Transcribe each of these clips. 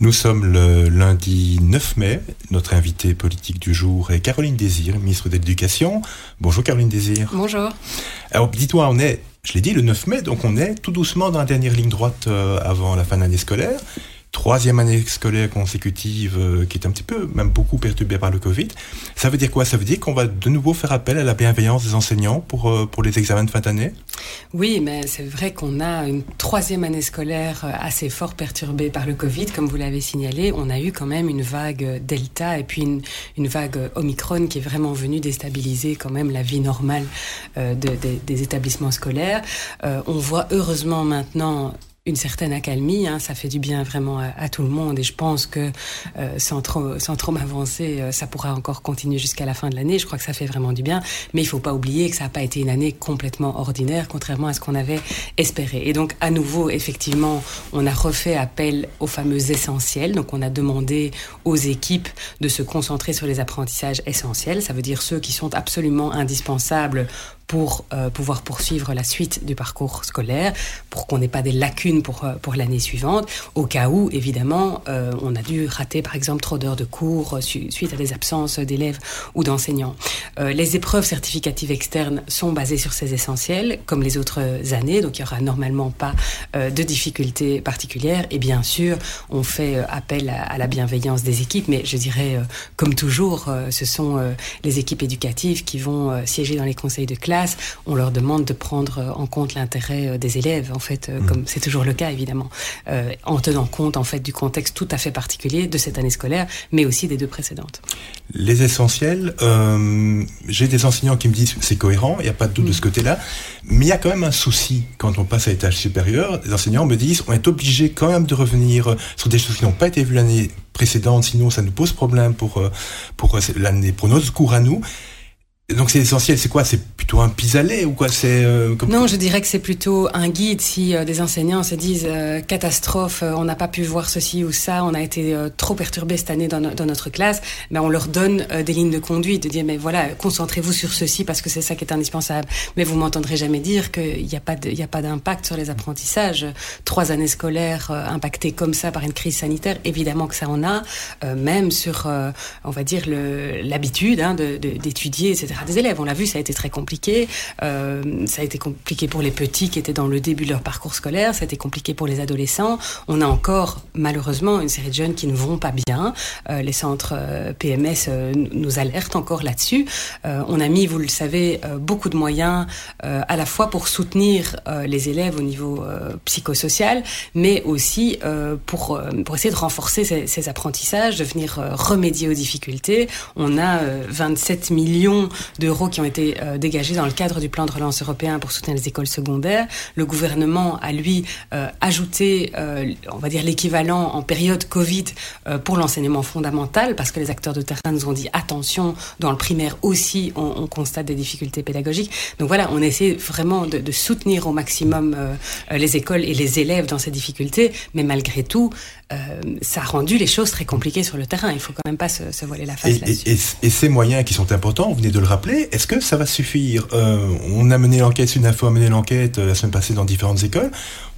Nous sommes le lundi 9 mai. Notre invitée politique du jour est Caroline Désir, ministre de l'Éducation. Bonjour Caroline Désir. Bonjour. Alors dis-toi, on est, je l'ai dit, le 9 mai, donc on est tout doucement dans la dernière ligne droite euh, avant la fin de l'année scolaire troisième année scolaire consécutive euh, qui est un petit peu, même beaucoup perturbée par le Covid. Ça veut dire quoi? Ça veut dire qu'on va de nouveau faire appel à la bienveillance des enseignants pour, euh, pour les examens de fin d'année? Oui, mais c'est vrai qu'on a une troisième année scolaire euh, assez fort perturbée par le Covid, comme vous l'avez signalé. On a eu quand même une vague Delta et puis une, une vague Omicron qui est vraiment venue déstabiliser quand même la vie normale des établissements scolaires. on voit heureusement maintenant une certaine accalmie. Hein, ça fait du bien vraiment à, tout le monde et je pense que euh, sans trop sans trop m'avancer, euh, ça pourra encore continuer jusqu'à la fin de l'année. Je crois que ça fait vraiment du bien, mais il faut pas oublier que ça n'a pas été une année complètement ordinaire, contrairement à ce qu'on avait espéré. Et donc à nouveau, effectivement, on a refait appel aux fameux essentiels. Donc on a demandé aux équipes de se concentrer sur les apprentissages essentiels. Ça veut dire ceux qui sont absolument indispensables pour euh, pouvoir poursuivre la suite du parcours scolaire, pour qu'on n'ait pas des lacunes pour, euh, pour l'année suivante, au cas où, évidemment, euh, on a dû rater, par exemple, trop d'heures de cours suite à des absences d'élèves ou d'enseignants. les épreuves certificatives externes sont basées sur ces essentiels, comme les autres années, donc il n'y aura normalement pas de difficultés particulières. Et bien sûr, on fait appel à, à, la bienveillance des équipes, mais je dirais, comme toujours, ce sont les équipes éducatives qui vont siéger dans les conseils de classe on leur demande de prendre euh, en compte l'intérêt euh, des élèves, en fait, euh, mm. comme c'est toujours le cas évidemment, en tenant compte en fait du contexte tout à fait particulier de cette année scolaire, mais aussi des deux précédentes. Les essentiels, j'ai des enseignants qui me disent c'est cohérent, il n'y a pas de doute de mm. ce côté-là, mais il y a quand même un souci quand on passe à l'étage supérieur. Les enseignants me disent on est obligé quand même de revenir sur des choses qui n'ont pas été vues l'année précédente, sinon ça nous pose problème pour pour l'année pour notre cours à nous. Donc c'est essentiel, c'est quoi? C'est plutôt un pis-aller ou quoi? C'est euh, Non, je dirais que c'est plutôt un guide. Si euh, des enseignants se disent euh, catastrophe, on n'a pas pu voir ceci ou ça, on a été trop perturbé cette année dans, dans, notre classe, ben, on leur donne des lignes de conduite, de dire mais voilà, concentrez-vous sur ceci parce que c'est ça qui est indispensable. Mais vous m'entendrez jamais dire qu'il n'y a pas il a pas d'impact sur les apprentissages. Trois années scolaires impactées comme ça par une crise sanitaire, évidemment que ça en a, même sur, on va dire l'habitude hein, d'étudier, etc des élèves. On l'a vu, ça a été très compliqué. Euh, ça a été compliqué pour les petits qui étaient dans le début de leur parcours scolaire. Ça a été compliqué pour les adolescents. On a encore, malheureusement, une série de jeunes qui ne vont pas bien. Euh, les centres euh, PMS nous alertent encore là-dessus. on a mis, vous le savez, beaucoup de moyens à la fois pour soutenir les élèves au niveau psychosocial, mais aussi pour, pour essayer de renforcer ces, ces apprentissages, de venir remédier aux difficultés. On a 27 millions d'euros qui ont été euh, dégagés dans le cadre du plan de relance européen pour soutenir les écoles secondaires. Le gouvernement a, lui, euh, ajouté, euh, on va dire, l'équivalent en période Covid pour l'enseignement fondamental, parce que les acteurs de terrain nous ont dit, attention, dans le primaire aussi, on, constate des difficultés pédagogiques. Donc voilà, on essaie vraiment de, soutenir au maximum les écoles et les élèves dans ces difficultés, mais malgré tout, ça a rendu les choses très compliquées sur le terrain. Il faut quand même pas se, se voiler la face là-dessus. Et, et, ces moyens qui sont importants, vous venez de le rappeler, est-ce que ça va suffire? Euh, On a mené l'enquête, une info a mené l'enquête euh, la semaine passée dans différentes écoles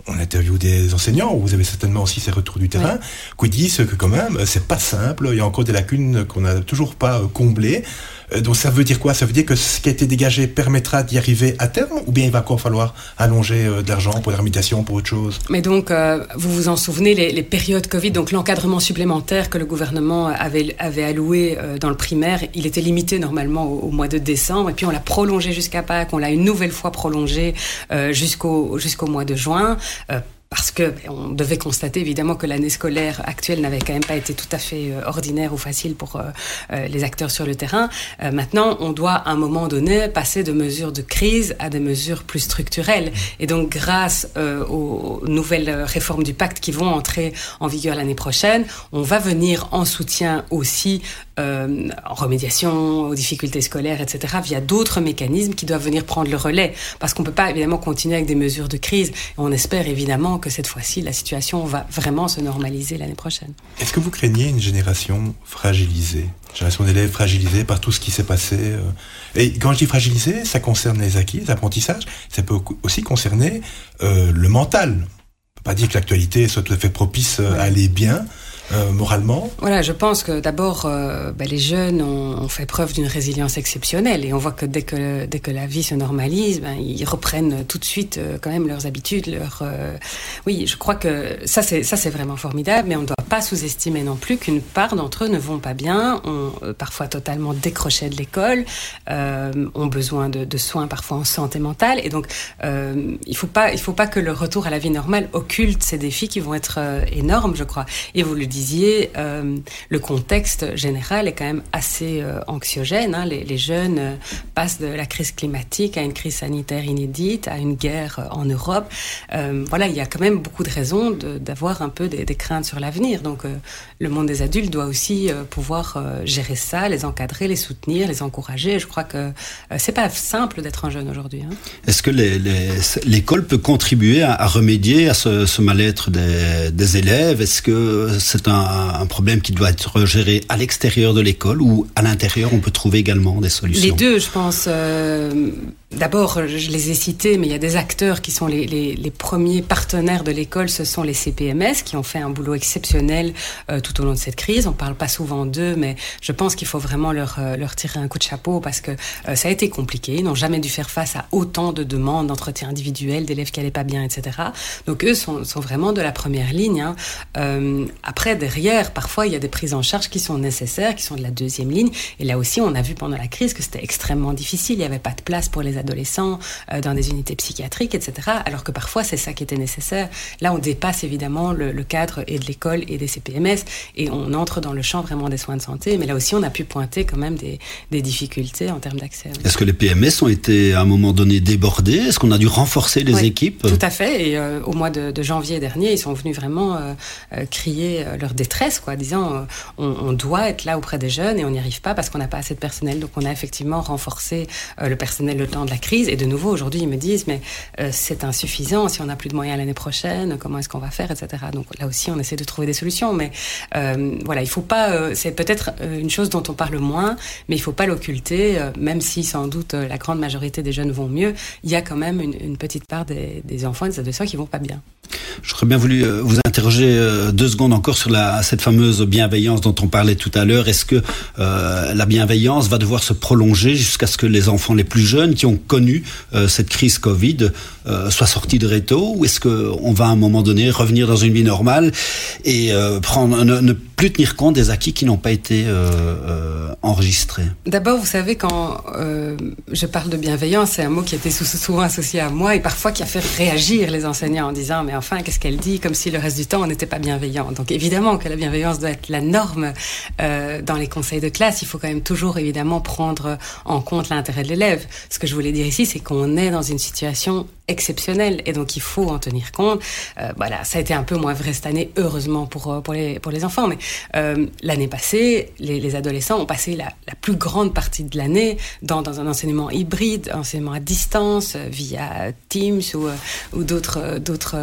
on interviewe des enseignants, vous avez certainement aussi ces retours du terrain, qui disent que quand même, c'est pas simple, il y a encore des lacunes qu'on n'a toujours pas euh, comblées. Euh, donc ça veut dire quoi? Ça veut dire que ce qui a été dégagé permettra d'y arriver à terme ou bien il va encore falloir allonger euh, de l'argent pour l'ermitation, pour autre chose? Mais donc, vous vous en souvenez, les, périodes Covid, donc l'encadrement supplémentaire que le gouvernement avait, alloué dans le primaire, il était limité normalement au, mois de décembre et puis on l'a prolongé jusqu'à Pâques, on l'a une nouvelle fois prolongé jusqu'au jusqu'au mois de juin. Euh, parce que on devait constater évidemment que l'année scolaire actuelle n'avait quand même pas été tout à fait euh, ordinaire ou facile pour euh, les acteurs sur le terrain. maintenant, on doit à un moment donné passer de mesures de crise à des mesures plus structurelles. Et donc, grâce aux nouvelles réformes du pacte qui vont entrer en vigueur l'année prochaine, on va venir en soutien aussi euh, en remédiation aux difficultés scolaires, etc., via d'autres mécanismes qui doivent venir prendre le relais. Parce qu'on ne peut pas évidemment continuer avec des mesures de crise. on espère évidemment que cette fois-ci, la situation va vraiment se normaliser l'année prochaine. Est-ce que vous craignez une génération fragilisée? Une génération d'élèves fragilisés par tout ce qui s'est passé euh? Et quand je dis fragilisée, ça concerne les acquis, les apprentissages, ça peut aussi concerner euh, le mental. On ne peut pas dire que l'actualité soit tout à fait propice à aller bien. Euh, moralement Voilà, je pense que d'abord, euh, ben, les jeunes ont, fait preuve d'une résilience exceptionnelle et on voit que dès que, dès que la vie se normalise, ben, ils reprennent tout de suite euh, quand même leurs habitudes. Oui, je crois que ça c'est, ça, c'est vraiment formidable, mais on doit pas sous-estimer non plus qu'une part d'entre eux ne vont pas bien, ont parfois totalement décroché de l'école, ont besoin de, soins parfois en santé mentale et donc il ne faut, pas, il faut pas que le retour à la vie normale occulte ces défis qui vont être énormes, je crois. Et vous le disiez, euh, le contexte général est quand même assez euh, anxiogène. Hein. Les, jeunes euh, passent de la crise climatique à une crise sanitaire inédite, à une guerre en Europe. voilà, il y a quand même beaucoup de raisons d'avoir un peu des, craintes sur l'avenir. Donc, le monde des adultes doit aussi pouvoir gérer ça, les encadrer, les soutenir, les encourager. Je crois que c'est pas simple d'être un jeune aujourd'hui. Hein. Est-ce que l'école peut contribuer à, remédier à ce, mal-être des, des élèves? Est-ce que c'est un, problème qui doit être géré à l'extérieur de l'école ou à l'intérieur, on peut trouver également des solutions? Les deux, je pense. Euh, D'abord, je les ai cités, mais il y a des acteurs qui sont les, les, les premiers partenaires de l'école, ce sont les CPMS qui ont fait un boulot exceptionnel euh, tout au long de cette crise. On parle pas souvent d'eux, mais je pense qu'il faut vraiment leur, euh, leur tirer un coup de chapeau parce que euh, ça a été compliqué. Ils n'ont jamais dû faire face à autant de demandes d'entretien individuel, d'élèves qui allaient pas bien, etc. Donc eux sont, sont vraiment de la première ligne. Hein. après, derrière, parfois, il y a des prises en charge qui sont nécessaires, qui sont de la deuxième ligne. Et là aussi, on a vu pendant la crise que c'était extrêmement difficile. Il n'y avait pas de place pour les adolescents euh, dans des unités psychiatriques, etc. Alors que parfois c'est ça qui était nécessaire. Là, on dépasse évidemment le, cadre et de l'école et des CPMS et on entre dans le champ vraiment des soins de santé. Mais là aussi, on a pu pointer quand même des, difficultés en termes d'accès. Est-ce que les PMS ont été à un moment donné débordés? Est-ce qu'on a dû renforcer les équipes? Tout à fait. Et euh, au mois de, janvier dernier, ils sont venus vraiment euh, crier leur détresse, quoi, disant on, doit être là auprès des jeunes et on n'y arrive pas parce qu'on n'a pas assez de personnel. Donc on a effectivement renforcé le personnel le temps de la crise. Et de nouveau, aujourd'hui, ils me disent, mais euh, c'est insuffisant, si on n'a plus de moyens l'année prochaine, comment est-ce qu'on va faire, etc. Donc là aussi, on essaie de trouver des solutions. Mais euh, voilà, il faut pas, euh, c'est peut-être une chose dont on parle moins, mais il faut pas l'occulter, même si sans doute la grande majorité des jeunes vont mieux, il y a quand même une, petite part des, enfants et des adolescents qui vont pas bien. J'aurais bien voulu vous interroger deux secondes encore sur cette fameuse bienveillance dont on parlait tout à l'heure. Est-ce que la bienveillance va devoir se prolonger jusqu'à ce que les enfants les plus jeunes qui ont connu euh, cette crise Covid euh, soit sortie de réto ou est-ce qu'on va à un moment donné revenir dans une vie normale et euh, prendre ne, plus tenir compte des acquis qui n'ont pas été enregistrés D'abord, vous savez, quand je parle de bienveillance, c'est un mot qui été souvent associé à moi et parfois qui a fait réagir les enseignants en disant mais enfin qu'est-ce qu'elle dit comme si le reste du temps on n'était pas bienveillant. Donc évidemment que la bienveillance doit être la norme dans les conseils de classe. Il faut quand même toujours évidemment prendre en compte l'intérêt de l'élève. Ce que je voulais dire ici, c'est qu'on est dans une situation exceptionnelle et donc il faut en tenir compte. Euh, voilà, ça a été un peu moins vrai cette année, heureusement pour euh, pour les pour les enfants, mais euh, l'année passée, les, les, adolescents ont passé la, plus grande partie de l'année dans, dans un enseignement hybride, enseignement à distance via Teams ou ou d'autres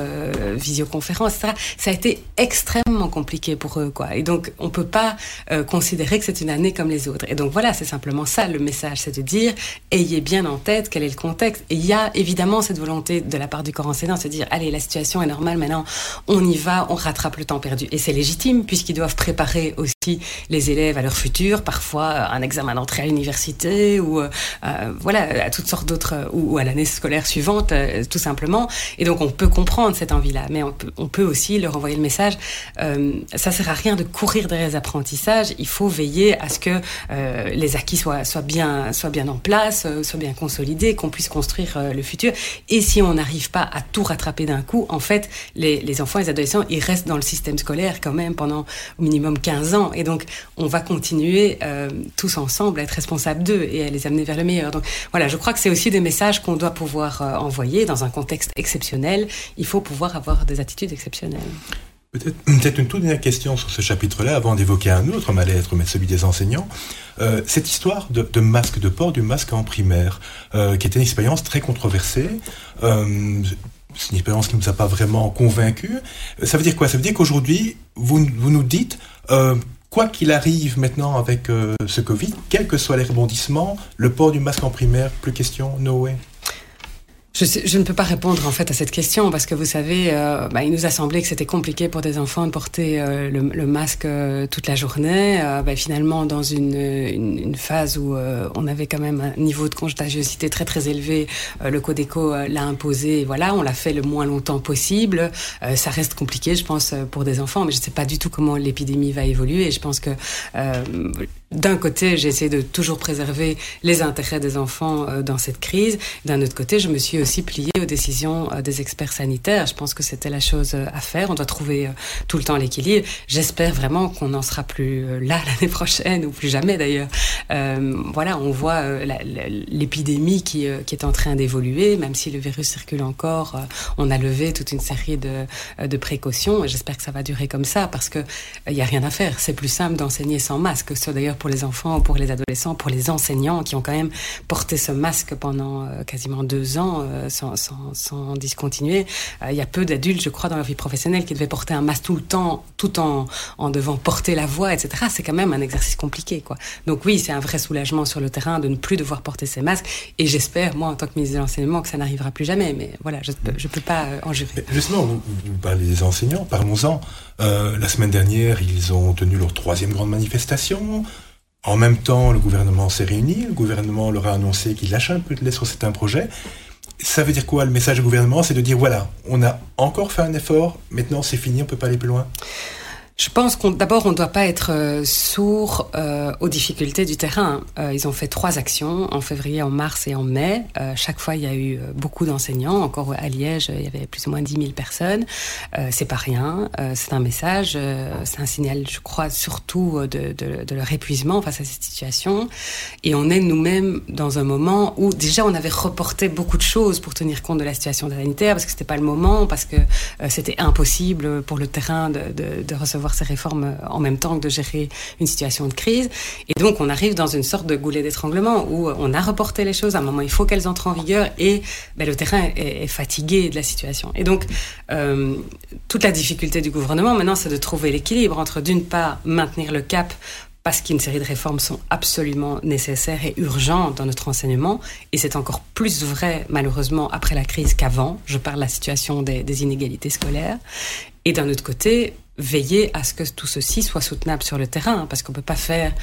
visioconférences. Ça a été extrêmement compliqué pour eux, quoi. Et donc on peut pas considérer que c'est une année comme les autres. Et donc voilà, c'est simplement ça le message, c'est de dire ayez bien en tête quel est le contexte. Et il y a évidemment cette volonté de la part du corps enseignant se dire allez, la situation est normale, maintenant on y va, on rattrape le temps perdu. Et c'est légitime puisqu'ils doivent préparer aussi les élèves à leur futur, parfois euh, un examen d'entrée à l'université ou euh, euh, voilà, à toutes sortes d'autres, ou, à l'année scolaire suivante, tout simplement. Et donc on peut comprendre cette envie-là, mais on peut, aussi leur envoyer le message ça sert à rien de courir derrière les apprentissages, il faut veiller à ce que les acquis soient, soient, bien, soient bien en place, soient bien consolidé, qu'on puisse construire euh, le futur. Et si on n'arrive pas à tout rattraper d'un coup, en fait, les, les, enfants les adolescents, ils restent dans le système scolaire quand même pendant au minimum 15 ans. Et donc, on va continuer euh, tous ensemble à être responsables d'eux et à les amener vers le meilleur. Donc, voilà, je crois que c'est aussi des messages qu'on doit pouvoir euh, envoyer dans un contexte exceptionnel. Il faut pouvoir avoir des attitudes exceptionnelles. Peut-être une toute dernière question sur ce chapitre-là, avant d'évoquer un autre mal-être, mais celui des enseignants. Euh, cette histoire de, masque, de port du masque en primaire, qui était une expérience très controversée. C'est une expérience qui ne nous a pas vraiment convaincus. Ça veut dire quoi? Ça veut dire qu'aujourd'hui, vous, nous dites, quoi qu'il arrive maintenant avec euh, ce Covid, quels que soient les rebondissements, le port du masque en primaire, plus question, no way je, je, ne peux pas répondre en fait à cette question parce que vous savez, euh, bah, il nous a semblé que c'était compliqué pour des enfants de porter euh, le, masque euh, toute la journée. Bah, finalement, dans une, une, une phase où on avait quand même un niveau de contagiosité très très élevé, le Codeco l'a imposé. Voilà, on l'a fait le moins longtemps possible. ça reste compliqué, je pense, pour des enfants, mais je ne sais pas du tout comment l'épidémie va évoluer. Et je pense que d'un côté, j'ai essayé de toujours préserver les intérêts des enfants euh, dans cette crise. D'un autre côté, je me suis aussi pliée aux décisions euh, des experts sanitaires. Je pense que c'était la chose euh, à faire. On doit trouver tout le temps l'équilibre. J'espère vraiment qu'on n'en sera plus là l'année prochaine ou plus jamais d'ailleurs. Voilà, on voit l'épidémie qui, est en train d'évoluer, même si le virus circule encore. on a levé toute une série de, de précautions. J'espère que ça va durer comme ça parce que il n'y a rien à faire. C'est plus simple d'enseigner sans masque, que ce soit d'ailleurs pour les enfants, pour les adolescents, pour les enseignants qui ont quand même porté ce masque pendant euh, quasiment deux ans euh, sans, discontinuer. Euh, il y a peu d'adultes, je crois, dans leur vie professionnelle qui devaient porter un masque tout le temps, tout en, en devant porter la voix, etc. C'est quand même un exercice compliqué, quoi. Donc oui, c'est un vrai soulagement sur le terrain de ne plus devoir porter ces masques. Et j'espère, moi, en tant que ministre de l'enseignement, que ça n'arrivera plus jamais. Mais voilà, je ne peux pas en jurer. justement, vous, vous, parlez des enseignants, parlons-en. Euh, la semaine dernière, ils ont tenu leur troisième grande manifestation. En même temps, le gouvernement s'est réuni, le gouvernement leur a annoncé qu'il lâche un peu de lait sur certains projets. Ça veut dire quoi Le message du gouvernement, c'est de dire voilà, on a encore fait un effort, maintenant c'est fini, on peut pas aller plus loin. Je pense qu'on d'abord on ne doit pas être euh, sourd euh, aux difficultés du terrain. Euh, ils ont fait trois actions en février, en mars et en mai. Euh, chaque fois, il y a eu euh, beaucoup d'enseignants. Encore à Liège, il y avait plus ou moins 10 000 personnes. C'est pas rien. c'est un message. c'est un signal, je crois, surtout de, de, de, leur épuisement face à cette situation. Et on est nous-mêmes dans un moment où déjà on avait reporté beaucoup de choses pour tenir compte de la situation sanitaire parce que c'était pas le moment, parce que c'était impossible pour le terrain de, de recevoir voir ces réformes euh, en même temps que de gérer une situation de crise. Et donc, on arrive dans une sorte de goulet d'étranglement où on a reporté les choses. À un moment, il faut qu'elles entrent en vigueur et ben, le terrain est, fatigué de la situation. Et donc, euh, toute la difficulté du gouvernement maintenant, c'est de trouver l'équilibre entre, d'une part, maintenir le cap parce qu'une série de réformes sont absolument nécessaires et urgentes dans notre enseignement. Et c'est encore plus vrai, malheureusement, après la crise qu'avant. Je parle de la situation des inégalités scolaires. Et d'un autre côté, veiller à ce que tout ceci soit soutenable sur le terrain, parce qu'on ne peut pas faire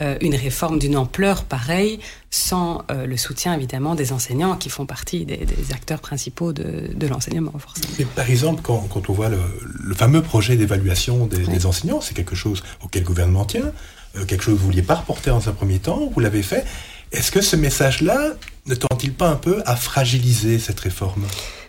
euh, une réforme d'une ampleur pareille sans euh, le soutien évidemment des enseignants qui font partie des, des acteurs principaux de, de l'enseignement. Par exemple, quand, quand on voit le, le fameux projet d'évaluation des, oui. des, enseignants, c'est quelque chose auquel le gouvernement tient, euh, quelque chose que vous ne vouliez pas reporter en un premier temps, vous l'avez fait. Est-ce que ce message-là ne tend-il pas un peu à fragiliser cette réforme?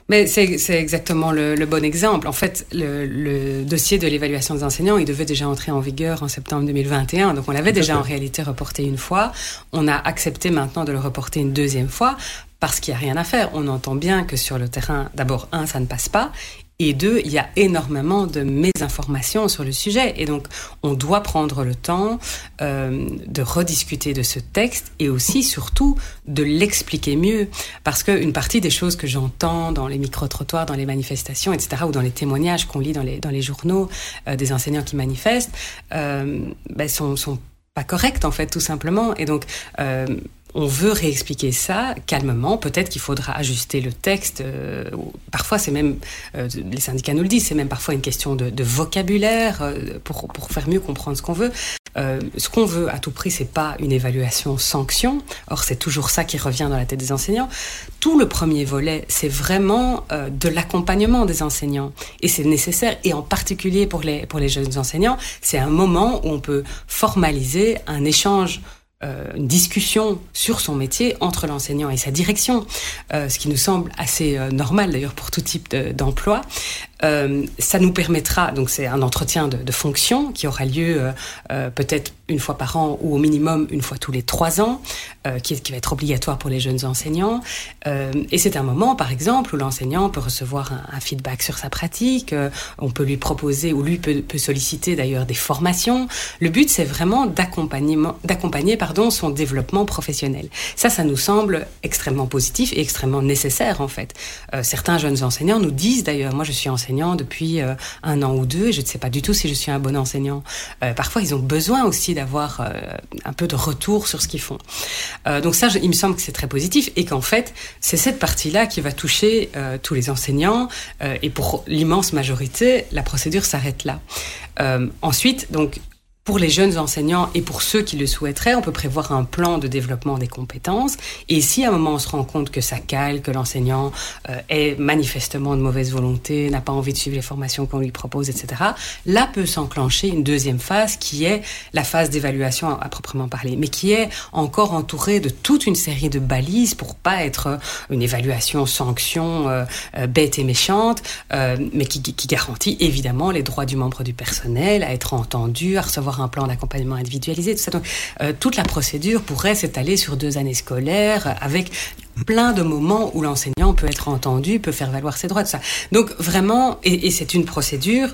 Mais c'est exactement le, le, bon exemple. En fait, le, le dossier de l'évaluation des enseignants, il devait déjà entrer en vigueur en septembre 2021. Donc, on l'avait déjà en réalité reporté une fois. On a accepté maintenant de le reporter une deuxième fois parce qu'il n'y a rien à faire. On entend bien que sur le terrain, d'abord, un, ça ne passe pas. Et deux, il y a énormément de mésinformations sur le sujet. Et donc, on doit prendre le temps euh, de rediscuter de ce texte et aussi, surtout, de l'expliquer mieux. Parce qu'une partie des choses que j'entends dans les micro-trottoirs, dans les manifestations, etc., ou dans les témoignages qu'on lit dans les, journaux euh, des enseignants qui manifestent, euh, ben, sont, sont pas correctes, en fait, tout simplement. Et donc, euh, on veut réexpliquer ça calmement. Peut-être qu'il faudra ajuster le texte. Euh, parfois, c'est même, euh, les syndicats nous le disent, c'est même parfois une question de, vocabulaire euh, pour, pour faire mieux comprendre ce qu'on veut. Ce qu'on veut à tout prix, c'est pas une évaluation sanction. Or, c'est toujours ça qui revient dans la tête des enseignants. Tout le premier volet, c'est vraiment de l'accompagnement des enseignants. Et c'est nécessaire, et en particulier pour les, pour les jeunes enseignants, c'est un moment où on peut formaliser un échange euh, une discussion sur son métier entre l'enseignant et sa direction, euh, ce qui nous semble assez euh, normal d'ailleurs pour tout type d'emploi. De, ça nous permettra, donc c'est un entretien de, de, fonction qui aura lieu peut-être une fois par an ou au minimum une fois tous les trois ans, qui, qui, va être obligatoire pour les jeunes enseignants. et c'est un moment, par exemple, où l'enseignant peut recevoir un, un, feedback sur sa pratique, on peut lui proposer ou lui peut, peut solliciter d'ailleurs des formations. Le but, c'est vraiment d'accompagner, son développement professionnel. Ça, ça nous semble extrêmement positif et extrêmement nécessaire en fait. Euh, certains jeunes enseignants nous disent d'ailleurs, moi je suis enseignant depuis un an ou deux. Je ne sais pas du tout si je suis un bon enseignant. parfois, ils ont besoin aussi d'avoir un peu de retour sur ce qu'ils font. Donc ça, il me semble que c'est très positif et qu'en fait, c'est cette partie-là qui va toucher tous les enseignants et pour l'immense majorité, la procédure s'arrête là. ensuite, donc pour les jeunes enseignants et pour ceux qui le souhaiteraient, on peut prévoir un plan de développement des compétences. Et si à un moment on se rend compte que ça cale, que l'enseignant euh, est manifestement de mauvaise volonté, n'a pas envie de suivre les formations qu'on lui propose, etc., là peut s'enclencher une deuxième phase qui est la phase d'évaluation à, proprement parler, mais qui est encore entourée de toute une série de balises pour pas être une évaluation sanction euh, euh, bête et méchante, mais qui garantit évidemment les droits du membre du personnel à être entendu, à recevoir un plan d'accompagnement individualisé, tout ça. Donc, euh, toute la procédure pourrait s'étaler sur deux années scolaires avec plein de moments où l'enseignant peut être entendu, peut faire valoir ses droits, tout ça. Donc vraiment, et c'est une procédure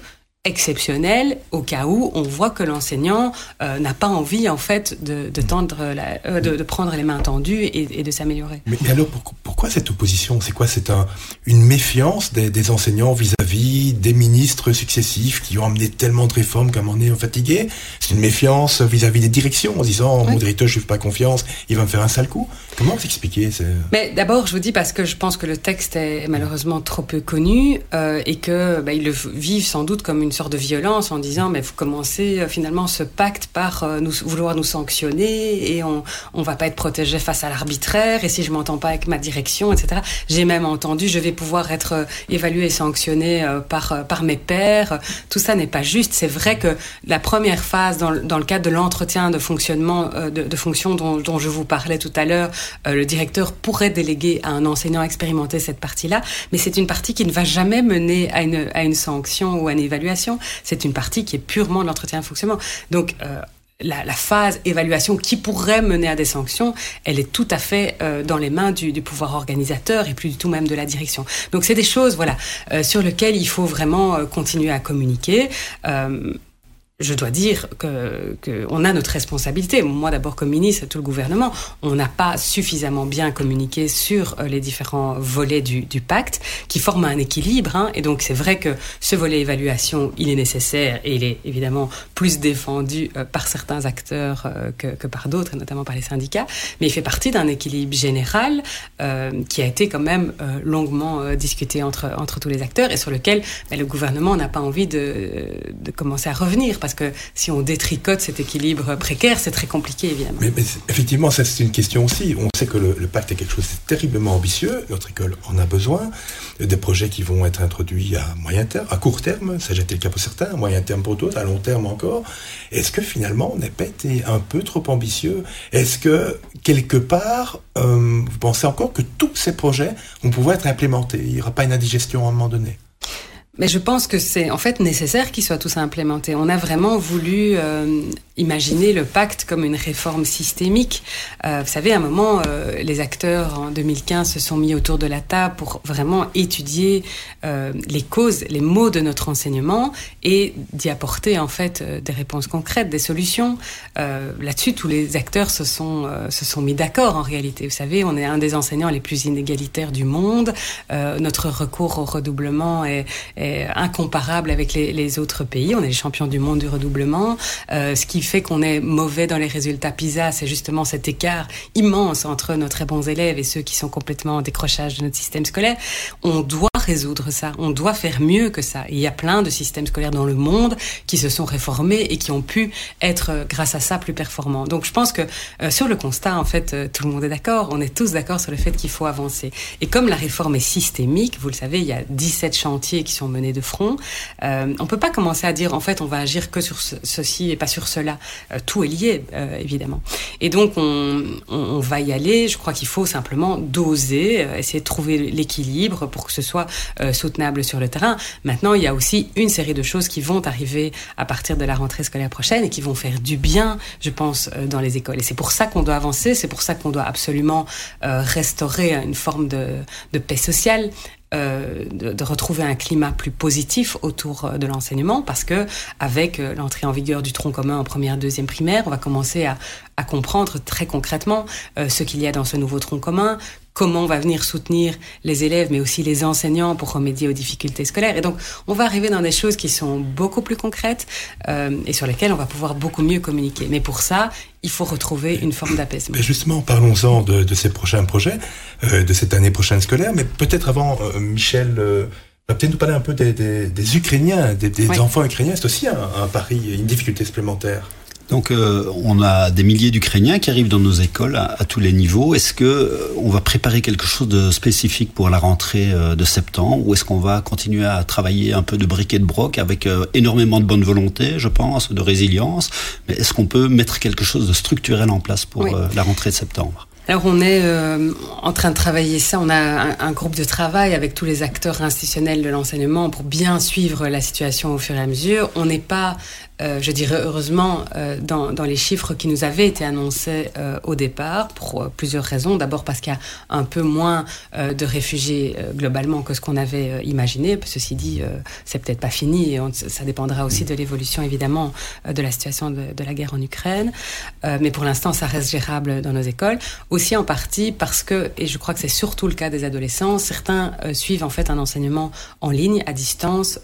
exceptionnel au cas où on voit que l'enseignant euh, n'a pas envie en fait de, de tendre la, euh, de, de, prendre les mains tendues et, et de s'améliorer. Mais, alors pourquoi, cette opposition? C'est quoi? C'est un, une méfiance des, des enseignants vis-à-vis des ministres successifs qui ont amené tellement de réformes qu'à un moment donné on fatigué? C'est une méfiance vis-à-vis des directions en disant mon directeur je ne fais pas confiance, il va me faire un sale coup. Comment vous expliquez Mais d'abord je vous dis parce que je pense que le texte est malheureusement trop peu connu euh, et que bah, ils le vivent sans doute comme une sorte de violence en disant mais vous commencez euh, finalement ce pacte par euh, vouloir nous sanctionner et on on va pas être protégé face à l'arbitraire et si je m'entends pas avec ma direction etc j'ai même entendu je vais pouvoir être euh, évalué et sanctionné par par mes pairs. Tout ça n'est pas juste. C'est vrai que la première phase dans, dans le cadre de l'entretien de fonctionnement de, de fonction dont, dont je vous parlais tout à l'heure le directeur pourrait déléguer à un enseignant expérimenté cette partie là mais c'est une partie qui ne va jamais mener à une à une sanction ou à une évaluation c'est une partie qui est purement de l'entretien de fonctionnement. Donc, euh, la, phase évaluation qui pourrait mener à des sanctions, elle est tout à fait euh, dans les mains du, pouvoir organisateur et plus du tout même de la direction. Donc c'est des choses voilà euh, sur lesquelles il faut vraiment continuer à communiquer. Je dois dire que, que on a notre responsabilité. Moi, d'abord comme ministre, tout le gouvernement, on n'a pas suffisamment bien communiqué sur euh, les différents volets du, du pacte qui forment un équilibre. Hein. Et donc, c'est vrai que ce volet évaluation, il est nécessaire et il est évidemment plus défendu euh, par certains acteurs euh, que, que par d'autres, notamment par les syndicats. Mais il fait partie d'un équilibre général euh, qui a été quand même longuement discuté entre entre tous les acteurs et sur lequel ben, le gouvernement n'a pas envie de, de commencer à revenir parce que si on détricote cet équilibre précaire, c'est très compliqué, évidemment. Mais, effectivement, ça c'est une question aussi. On sait que le, pacte est quelque chose de terriblement ambitieux. Notre école en a besoin. Des projets qui vont être introduits à moyen terme, à court terme, ça été le cas pour certains, à moyen terme pour d'autres, à long terme encore. Est-ce que finalement on n'a pas été un peu trop ambitieux? Est-ce que quelque part, euh, vous pensez encore que tous ces projets vont pouvoir être implémentés? Il n'y aura pas une indigestion à un moment donné? Mais je pense que c'est en fait nécessaire qu'ils soient tous implémentés. On a vraiment voulu euh, imaginer le pacte comme une réforme systémique. Euh, vous savez, à un moment, euh, les acteurs en 2015 se sont mis autour de la table pour vraiment étudier euh, les causes, les maux de notre enseignement et d'y apporter en fait euh, des réponses concrètes, des solutions. Euh, Là-dessus, tous les acteurs se sont, se sont mis d'accord en réalité. Vous savez, on est un des enseignants les plus inégalitaires du monde. Notre recours au redoublement est incomparable avec les, autres pays. On est les champions du monde du redoublement, euh, ce qui fait qu'on est mauvais dans les résultats PISA, c'est justement cet écart immense entre nos très bons élèves et ceux qui sont complètement en décrochage de notre système scolaire. On doit résoudre ça, on doit faire mieux que ça. Il y a plein de systèmes scolaires dans le monde qui se sont réformés et qui ont pu être, euh, grâce à ça, plus performants. Donc je pense que euh, sur le constat, en fait, euh, tout le monde est d'accord. On est tous d'accord sur le fait qu'il faut avancer. Et comme la réforme est systémique, vous le savez, il y a 17 chantiers qui sont de front. Euh, on peut pas commencer à dire, en fait, on va agir que sur ce, ceci et pas sur cela. Euh, tout est lié, euh, évidemment. Et donc, on, va y aller. Je crois qu'il faut simplement doser, essayer de trouver l'équilibre pour que ce soit soutenable sur le terrain. Maintenant, il y a aussi une série de choses qui vont arriver à partir de la rentrée scolaire prochaine et qui vont faire du bien, je pense, dans les écoles. Et c'est pour ça qu'on doit avancer, c'est pour ça qu'on doit absolument restaurer une forme de paix sociale, euh, de, retrouver un climat plus positif autour euh, de l'enseignement parce que avec euh, l'entrée en vigueur du tronc commun en première deuxième primaire on va commencer à, comprendre très concrètement ce qu'il y a dans ce nouveau tronc commun comment on va venir soutenir les élèves, mais aussi les enseignants pour remédier aux difficultés scolaires. Et donc, on va arriver dans des choses qui sont beaucoup plus concrètes euh, et sur lesquelles on va pouvoir beaucoup mieux communiquer. Mais pour ça, il faut retrouver une forme d'apaisement. Justement, parlons-en de, ces prochains projets, euh, de cette année prochaine scolaire, mais peut-être avant, euh, Michel va peut-être nous parler un peu des, Ukrainiens, des, enfants ukrainiens. C'est aussi un pari, une difficulté supplémentaire. Donc euh, on a des milliers d'Ukrainiens qui arrivent dans nos écoles à, tous les niveaux. Est-ce que euh, on va préparer quelque chose de spécifique pour la rentrée euh, de septembre ou est-ce qu'on va continuer à travailler un peu de briquet de broc avec énormément de bonne volonté, je pense, de résilience? Mais est-ce qu'on peut mettre quelque chose de structurel en place pour la rentrée de septembre? Alors on est en train de travailler ça. On a un, un, groupe de travail avec tous les acteurs institutionnels de l'enseignement pour bien suivre la situation au fur et à mesure. On n'est pas euh, je dirais heureusement, euh, dans, dans, les chiffres qui nous avaient été annoncés euh, au départ, pour euh, plusieurs raisons. D'abord parce qu'il y a un peu moins euh, de réfugiés globalement que ce qu'on avait imaginé. Ceci dit, c'est peut-être pas fini et on, ça dépendra aussi de l'évolution évidemment de la situation de, de, la guerre en Ukraine. mais pour l'instant, ça reste gérable dans nos écoles. Aussi en partie parce que, et je crois que c'est surtout le cas des adolescents, certains suivent en fait un enseignement en ligne, à distance,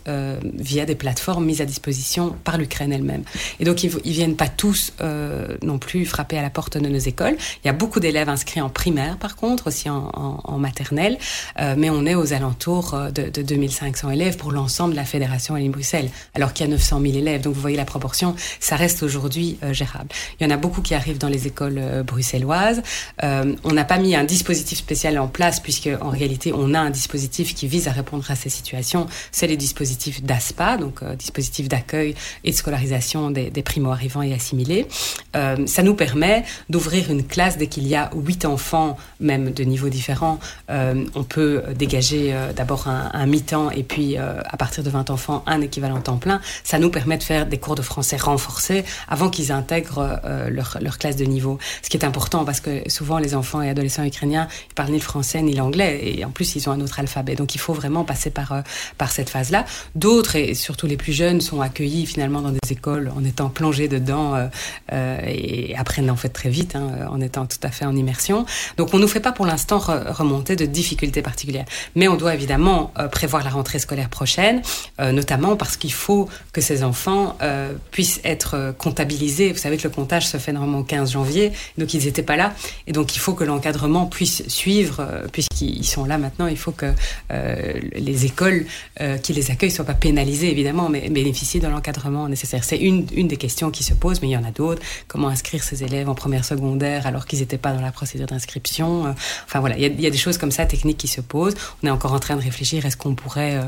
via des plateformes mises à disposition par l'Ukraine elle-même. Et donc, ils, ils viennent pas tous euh, non plus frapper à la porte de nos écoles. Il y a beaucoup d'élèves inscrits en primaire, par contre, aussi en, maternelle, euh, mais on est aux alentours euh, de, de 2500 élèves pour l'ensemble de la Fédération Wallonie-Bruxelles, alors qu'il y a 900 000 élèves. Donc, vous voyez la proportion, ça reste aujourd'hui gérable. Il y en a beaucoup qui arrivent dans les écoles bruxelloises. On n'a pas mis un dispositif spécial en place, puisque en réalité, on a un dispositif qui vise à répondre à ces situations. C'est les dispositifs d'ASPA, donc dispositif d'accueil et de scolarisation des, des primo-arrivants et assimilés. Euh, ça nous permet d'ouvrir une classe dès qu'il y a huit enfants, même de niveaux différents. Euh, on peut dégager euh, d'abord un, mi-temps et puis à partir de 20 enfants, un équivalent temps plein. Ça nous permet de faire des cours de français renforcés avant qu'ils intègrent leur, leur, classe de niveau. Ce qui est important parce que souvent les enfants et adolescents ukrainiens, ils parlent ni le français ni l'anglais et en plus ils ont un autre alphabet. Donc il faut vraiment passer par, par cette phase-là. D'autres, et surtout les plus jeunes, sont accueillis finalement dans des écoles en étant plongé dedans euh, euh, et apprennent en fait très vite hein, en étant tout à fait en immersion. Donc on ne nous fait pas pour l'instant re remonter de difficultés particulières. Mais on doit évidemment euh, prévoir la rentrée scolaire prochaine, euh, notamment parce qu'il faut que ces enfants euh, puissent être euh, comptabilisés. Vous savez que le comptage se fait normalement au 15 janvier, donc ils n'étaient pas là. Et donc il faut que l'encadrement puisse suivre, euh, puisqu'ils sont là maintenant, il faut que euh, les écoles euh, qui les accueillent ne soient pas pénalisées évidemment, mais bénéficient de l'encadrement nécessaire C'est une, une des questions qui se posent, mais il y en a d'autres. Comment inscrire ces élèves en première secondaire alors qu'ils n'étaient pas dans la procédure d'inscription euh, Enfin voilà, il y, a, des choses comme ça techniques qui se posent. On est encore en train de réfléchir est-ce qu'on pourrait euh,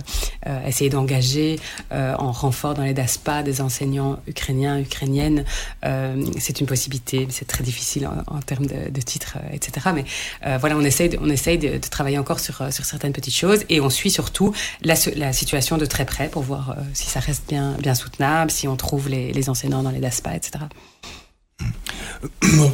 euh, essayer d'engager en renfort dans les DASPA des enseignants ukrainiens, ukrainiennes? C'est une possibilité, c'est très difficile en, termes de, titres, etc. Mais voilà, on essaye, de, on essaye de, travailler encore sur, sur certaines petites choses et on suit surtout la, la situation de très près pour voir si ça reste bien, bien soutenable, si on trouve les, enseignants dans les DASPA, etc.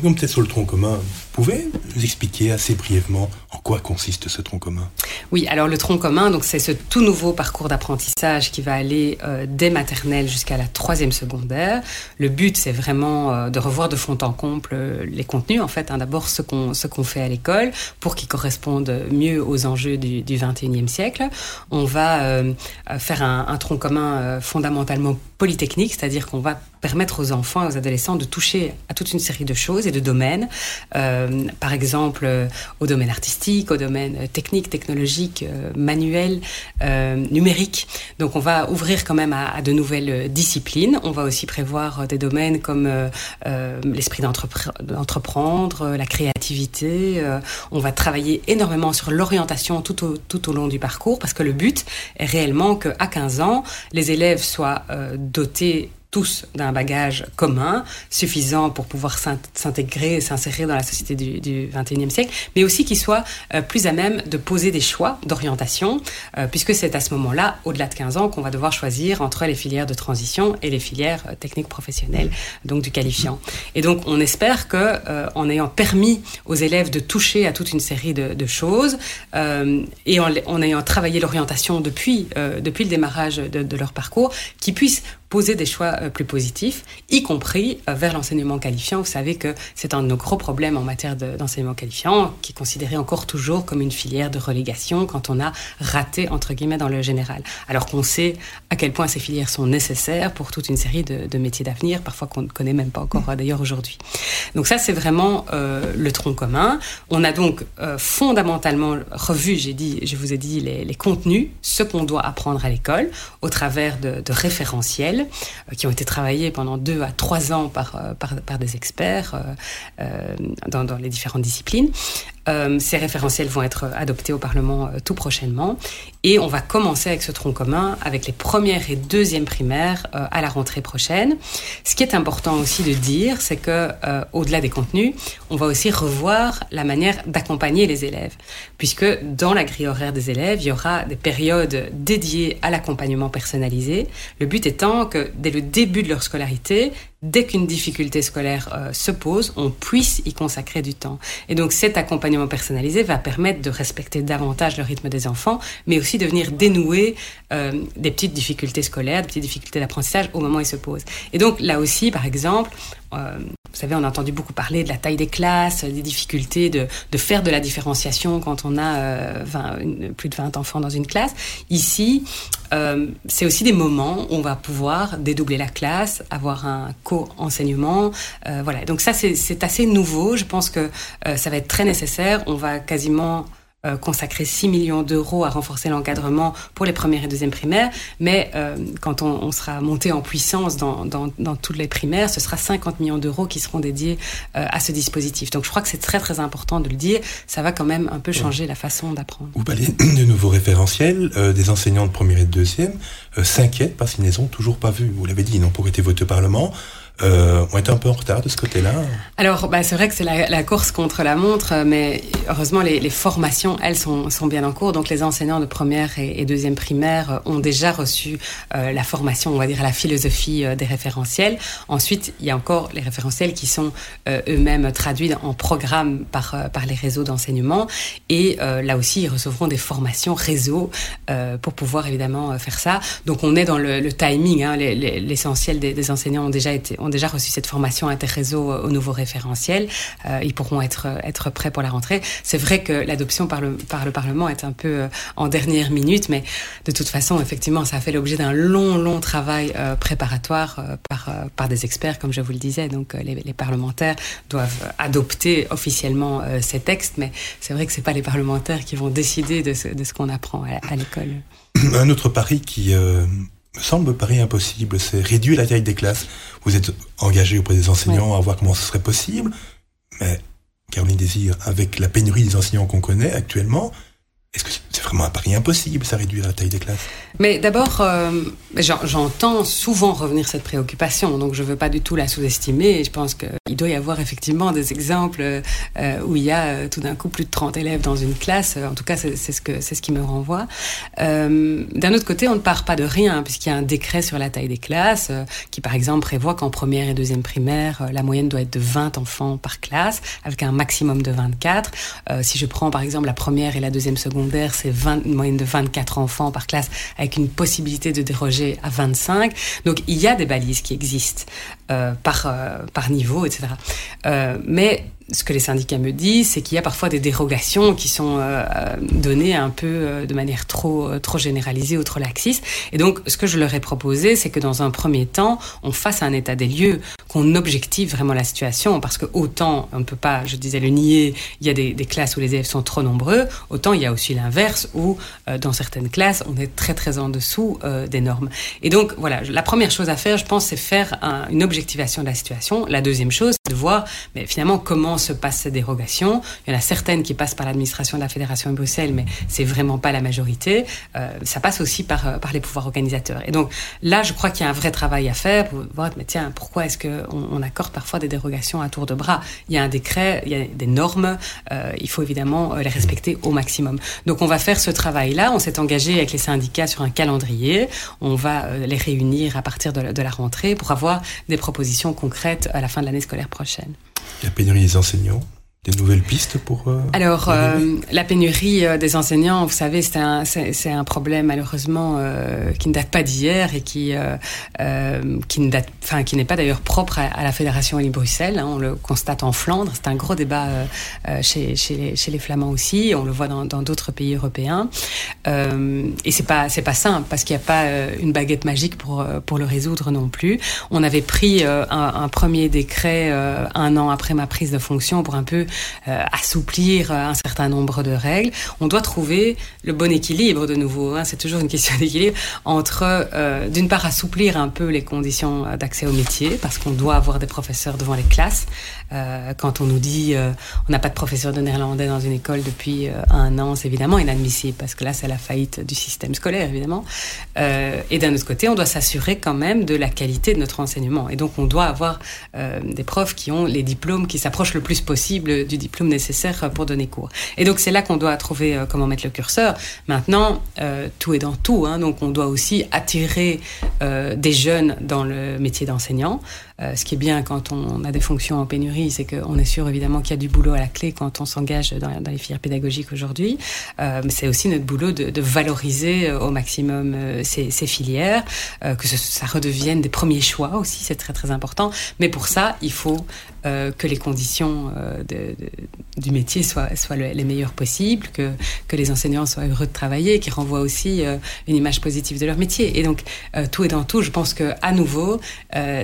Comme peut-être sur le tronc commun, pouvez nous expliquer assez brièvement en quoi consiste ce tronc commun? Oui, alors le tronc commun, donc c'est ce tout nouveau parcours d'apprentissage qui va aller euh, dès maternelle jusqu'à la troisième secondaire. Le but, c'est vraiment euh, de revoir de fond en comble euh, les contenus, en fait, hein, d'abord ce qu'on ce fait à l'école pour qu'ils correspondent mieux aux enjeux du, du 21e siècle. On va euh, faire un, tronc commun fondamentalement polytechnique, c'est-à-dire qu'on va permettre aux enfants et aux adolescents de toucher à toute une série de choses et de domaines, par exemple euh, au domaine artistique, au domaine euh, technique, technologique, euh, manuel, euh, numérique. Donc on va ouvrir quand même à, de nouvelles disciplines. On va aussi prévoir des domaines comme euh, l'esprit d'entreprendre, la créativité. on va travailler énormément sur l'orientation tout au, tout au long du parcours parce que le but est réellement qu'à 15 ans, les élèves soient dotés tous d'un bagage commun suffisant pour pouvoir s'intégrer et s'insérer dans la société du, du 21e siècle, mais aussi qu'ils soient euh, plus à même de poser des choix d'orientation, euh, puisque c'est à ce moment-là, au-delà de 15 ans, qu'on va devoir choisir entre les filières de transition et les filières euh, techniques professionnelles, donc du qualifiant. Et donc on espère que, en ayant permis aux élèves de toucher à toute une série de, de choses, et en, ayant travaillé l'orientation depuis, depuis le démarrage de leur parcours, qu'ils puissent poser des choix plus positifs, y compris vers l'enseignement qualifiant. Vous savez que c'est un de nos gros problèmes en matière d'enseignement qualifiant, qui est considéré encore toujours comme une filière de relégation quand on a raté, entre guillemets, dans le général. Alors qu'on sait à quel point ces filières sont nécessaires pour toute une série de, métiers d'avenir, parfois qu'on ne connaît même pas encore d'ailleurs aujourd'hui. Donc ça, c'est vraiment euh, le tronc commun. On a donc euh, fondamentalement revu, j'ai dit, je vous ai dit, les, contenus, ce qu'on doit apprendre à l'école, au travers de référentiels euh, qui ont été travaillés pendant deux à trois ans par, euh, des experts euh, dans, les différentes disciplines. Euh, ces référentiels vont être adoptés au Parlement euh, tout prochainement. Et on va commencer avec ce tronc commun, avec les premières et deuxièmes primaires euh, à la rentrée prochaine. Ce qui est important aussi de dire, c'est que au-delà des contenus, on va aussi revoir la manière d'accompagner les élèves, puisque dans la grille horaire des élèves, il y aura des périodes dédiées à l'accompagnement personnalisé. Le but étant que dès le début de leur scolarité, dès qu'une difficulté scolaire euh, se pose, on puisse y consacrer du temps. Et donc cet accompagnement personnalisé va permettre de respecter davantage le rythme des enfants, mais aussi de venir dénouer euh, des petites difficultés scolaires, des petites difficultés d'apprentissage au moment où ils se posent. Et donc là aussi, par exemple, euh, vous savez, on a entendu beaucoup parler de la taille des classes, des difficultés de, faire de la différenciation quand on a euh, 20, une, plus de 20 enfants dans une classe. Ici, euh, c'est aussi des moments où on va pouvoir dédoubler la classe, avoir un co-enseignement. Euh, voilà, donc ça, c'est assez nouveau. Je pense que ça va être très nécessaire. On va quasiment euh, consacrer 6 millions d'euros à renforcer l'encadrement pour les premières et deuxièmes primaires, mais euh, quand on, on, sera monté en puissance dans, dans, dans, toutes les primaires, ce sera 50 millions d'euros qui seront dédiés euh, à ce dispositif. Donc je crois que c'est très très important de le dire, ça va quand même un peu changer ouais. la façon d'apprendre. Vous parlez de nouveaux référentiels, des enseignants de première et de deuxième s'inquiètent parce qu'ils ne les ont toujours pas vus. Vous l'avez dit, ils n'ont pas été votés au Parlement. Euh, on est un peu en retard de ce côté-là. Alors, bah, c'est vrai que c'est la, course contre la montre, mais heureusement, les, formations, elles, sont, sont, bien en cours. Donc, les enseignants de première et, deuxième primaire ont déjà reçu euh, la formation, on va dire, à la philosophie euh, des référentiels. Ensuite, il y a encore les référentiels qui sont euh, eux-mêmes traduits en programme par, euh, par les réseaux d'enseignement. Et euh, là aussi, ils recevront des formations réseau pour pouvoir évidemment faire ça. Donc, on est dans le, timing. Hein, L'essentiel des, enseignants ont déjà été déjà reçu cette formation interréseau au nouveau référentiel. Euh, ils pourront être, être prêts pour la rentrée. C'est vrai que l'adoption par le, par le Parlement est un peu euh, en dernière minute, mais de toute façon, effectivement, ça a fait l'objet d'un long, long travail euh, préparatoire euh, par, euh, par des experts, comme je vous le disais. Donc, euh, les, les parlementaires doivent adopter officiellement ces textes, mais c'est vrai que ce pas les parlementaires qui vont décider de ce, de ce qu'on apprend à l'école. Un autre pari qui me semble pari impossible, c'est réduire la taille des classes. Vous êtes engagé auprès des enseignants ouais. à voir comment ce serait possible, mais Caroline Désir, avec la pénurie des enseignants qu'on connaît actuellement, est-ce que c'est vraiment un pari impossible, ça réduire la taille des classes? Mais d'abord, euh, j'entends souvent revenir cette préoccupation, donc je ne veux pas du tout la sous-estimer. Je pense qu'il doit y avoir effectivement des exemples euh, où il y a euh, tout d'un coup plus de 30 élèves dans une classe. En tout cas, c'est ce, qui me renvoie. Euh, D'un autre côté, on ne part pas de rien, puisqu'il y a un décret sur la taille des classes qui, par exemple, prévoit qu'en première et deuxième primaire, la moyenne doit être de 20 enfants par classe, avec un maximum de 24. si je prends, par exemple, la première et la deuxième secondaire, c'est une moyenne de 24 enfants par classe avec une possibilité de déroger à 25. Donc il y a des balises qui existent par, par niveau, etc. Euh, mais ce que les syndicats me disent, c'est qu'il y a parfois des dérogations qui sont euh, données un peu euh, de manière trop, euh, trop généralisée ou trop laxiste. Et donc, ce que je leur ai proposé, c'est que dans un premier temps, on fasse un état des lieux, qu'on objective vraiment la situation, parce que autant, on ne peut pas, je disais, le nier, il y a des, classes où les élèves sont trop nombreux, autant il y a aussi l'inverse, où euh, dans certaines classes, on est très très en dessous euh, des normes. Et donc, voilà, la première chose à faire, je pense, c'est faire un, une objectivation de la situation. La deuxième chose, c'est de voir, mais finalement, comment se passent ces dérogations. Il y en a certaines qui passent par l'administration de la Fédération de Bruxelles, mais c'est vraiment pas la majorité. Euh, ça passe aussi par, euh, par les pouvoirs organisateurs. Et donc là, je crois qu'il y a un vrai travail à faire pour voir, mais tiens, pourquoi est-ce qu'on on accorde parfois des dérogations à tour de bras? Il y a un décret, il y a des normes, euh, il faut évidemment les respecter au maximum. Donc on va faire ce travail-là. On s'est engagé avec les syndicats sur un calendrier. On va les réunir à partir de la rentrée pour avoir des propositions concrètes à la fin de l'année scolaire prochaine. La pénurie des enseignants, des nouvelles pistes pour euh, Alors euh, la pénurie euh, des enseignants, vous savez, c'est un c'est un problème malheureusement qui ne date pas d'hier et qui qui ne date enfin qui n'est pas d'ailleurs propre à, la fédération Wallonie-Bruxelles. Hein, on le constate en Flandre, c'est un gros débat chez chez les, chez les Flamands aussi. On le voit dans d'autres pays européens et c'est pas c'est pas simple parce qu'il n'y a pas une baguette magique pour pour le résoudre non plus. On avait pris un, un, premier décret un an après ma prise de fonction pour un peu assouplir un certain nombre de règles. On doit trouver le bon équilibre de nouveau. Hein, c'est toujours une question d'équilibre entre, euh, d'une part, assouplir un peu les conditions d'accès au métier, parce qu'on doit avoir des professeurs devant les classes. Euh, quand on nous dit on n'a pas de professeur de néerlandais dans une école depuis un an, c'est évidemment inadmissible, parce que là, c'est la faillite du système scolaire, évidemment. et d'un autre côté, on doit s'assurer quand même de la qualité de notre enseignement. Et donc, on doit avoir des profs qui ont les diplômes qui s'approchent le plus possible du diplôme nécessaire pour donner cours. Et donc c'est là qu'on doit trouver euh, comment mettre le curseur. Maintenant, euh, tout est dans tout, hein, donc on doit aussi attirer euh, des jeunes dans le métier d'enseignant. Euh, ce qui est bien quand on a des fonctions en pénurie, c'est qu'on est sûr évidemment qu'il y a du boulot à la clé quand on s'engage dans, les filières pédagogiques aujourd'hui. Euh, c'est aussi notre boulot de, valoriser euh, au maximum ces, filières, que ça redevienne des premiers choix aussi, c'est très très important. Mais pour ça, il faut que les conditions du métier soient, les meilleures possibles, que, les enseignants soient heureux de travailler, qu'ils renvoient aussi une image positive de leur métier. Et donc, tout est dans tout. Je pense que à nouveau,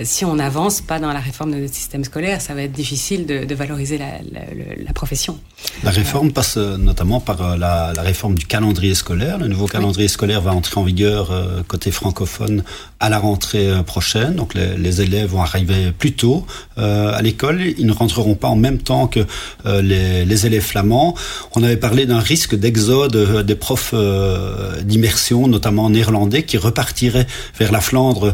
si on avance pas dans la réforme de notre système scolaire, ça va être difficile de, de valoriser la, la, la, profession. La réforme passe euh, notamment par euh, la, la, réforme du calendrier scolaire. Le nouveau calendrier oui. scolaire va entrer en vigueur euh, côté francophone à la rentrée euh, prochaine. Donc les, les, élèves vont arriver plus tôt euh, à l'école. Ils ne rentreront pas en même temps que euh, les, les, élèves flamands. On avait parlé d'un risque d'exode euh, des profs d'immersion, notamment néerlandais, qui repartiraient vers la Flandre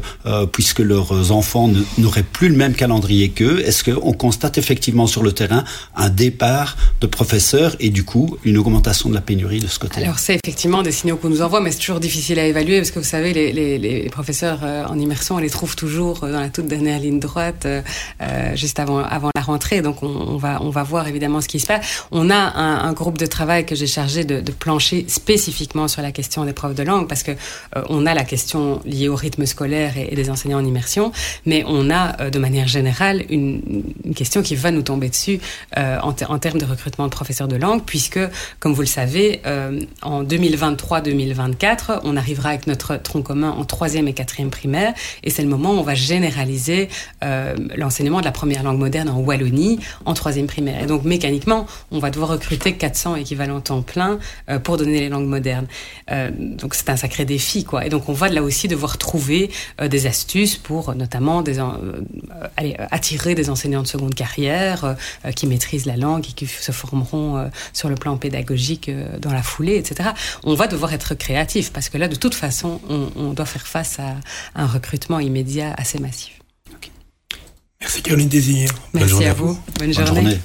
puisque leurs enfants n'auraient plus le même calendrier qu'eux. Est-ce qu'on constate effectivement sur le terrain un départ de professeurs et du coup une augmentation de la pénurie de ce côté-là? Alors c'est effectivement des signaux qu'on nous envoie, mais c'est toujours difficile à évaluer parce que vous savez, les, les, les professeurs euh, en immersion, on les trouve toujours dans la toute dernière ligne droite, euh, juste avant, la rentrée. Donc on, va, on va voir évidemment ce qui se passe. On a un, groupe de travail que j'ai chargé de, plancher spécifiquement sur la question des profs de langue parce que euh, on a la question liée au rythme scolaire et, des enseignants en immersion, mais on a Euh, de manière générale une, question qui va nous tomber dessus euh, en, ter en, termes de recrutement de professeurs de langue, puisque, comme vous le savez, euh, en 2023-2024, on arrivera avec notre tronc commun en troisième et quatrième primaire, et c'est le moment où on va généraliser euh, l'enseignement de la première langue moderne en Wallonie en troisième primaire. Et donc, mécaniquement, on va devoir recruter 400 équivalents temps plein euh, pour donner les langues modernes. Euh, donc, c'est un sacré défi, quoi. Et donc, on va là aussi devoir trouver des astuces pour, notamment, attirer des enseignants de seconde carrière qui maîtrisent la langue et qui se formeront sur le plan pédagogique dans la foulée, etc. On va devoir être créatif parce que là, de toute façon, on, on doit faire face à un recrutement immédiat assez massif. Okay. Merci Caroline Désir. Merci à vous. Bonne journée. Bonne journée.